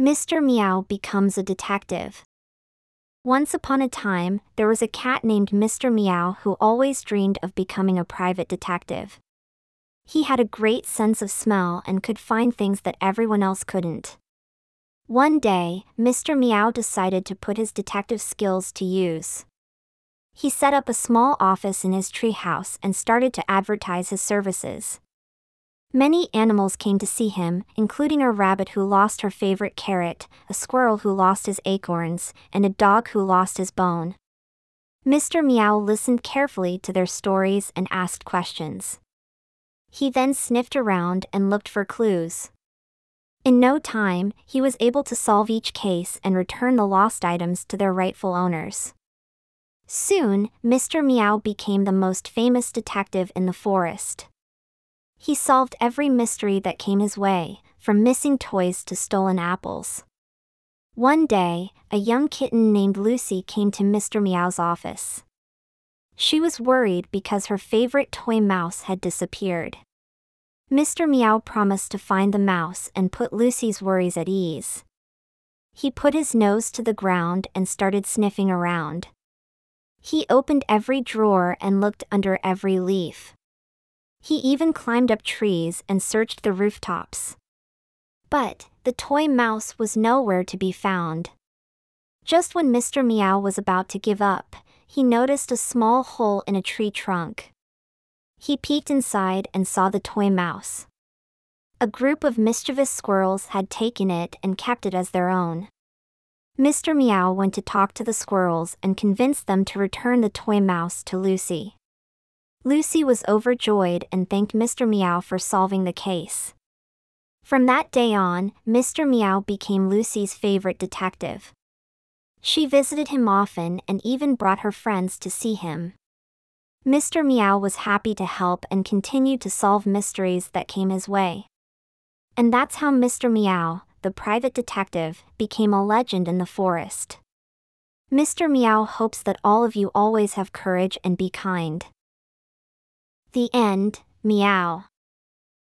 Mr. Meow becomes a detective. Once upon a time, there was a cat named Mr. Meow who always dreamed of becoming a private detective. He had a great sense of smell and could find things that everyone else couldn't. One day, Mr. Meow decided to put his detective skills to use. He set up a small office in his treehouse and started to advertise his services. Many animals came to see him, including a rabbit who lost her favorite carrot, a squirrel who lost his acorns, and a dog who lost his bone. Mr. Meow listened carefully to their stories and asked questions. He then sniffed around and looked for clues. In no time, he was able to solve each case and return the lost items to their rightful owners. Soon, Mr. Meow became the most famous detective in the forest. He solved every mystery that came his way, from missing toys to stolen apples. One day, a young kitten named Lucy came to Mr. Meow's office. She was worried because her favorite toy mouse had disappeared. Mr. Meow promised to find the mouse and put Lucy's worries at ease. He put his nose to the ground and started sniffing around. He opened every drawer and looked under every leaf. He even climbed up trees and searched the rooftops. But, the toy mouse was nowhere to be found. Just when Mr. Meow was about to give up, he noticed a small hole in a tree trunk. He peeked inside and saw the toy mouse. A group of mischievous squirrels had taken it and kept it as their own. Mr. Meow went to talk to the squirrels and convinced them to return the toy mouse to Lucy. Lucy was overjoyed and thanked Mr. Meow for solving the case. From that day on, Mr. Meow became Lucy's favorite detective. She visited him often and even brought her friends to see him. Mr. Meow was happy to help and continued to solve mysteries that came his way. And that's how Mr. Meow, the private detective, became a legend in the forest. Mr. Meow hopes that all of you always have courage and be kind. The end, meow.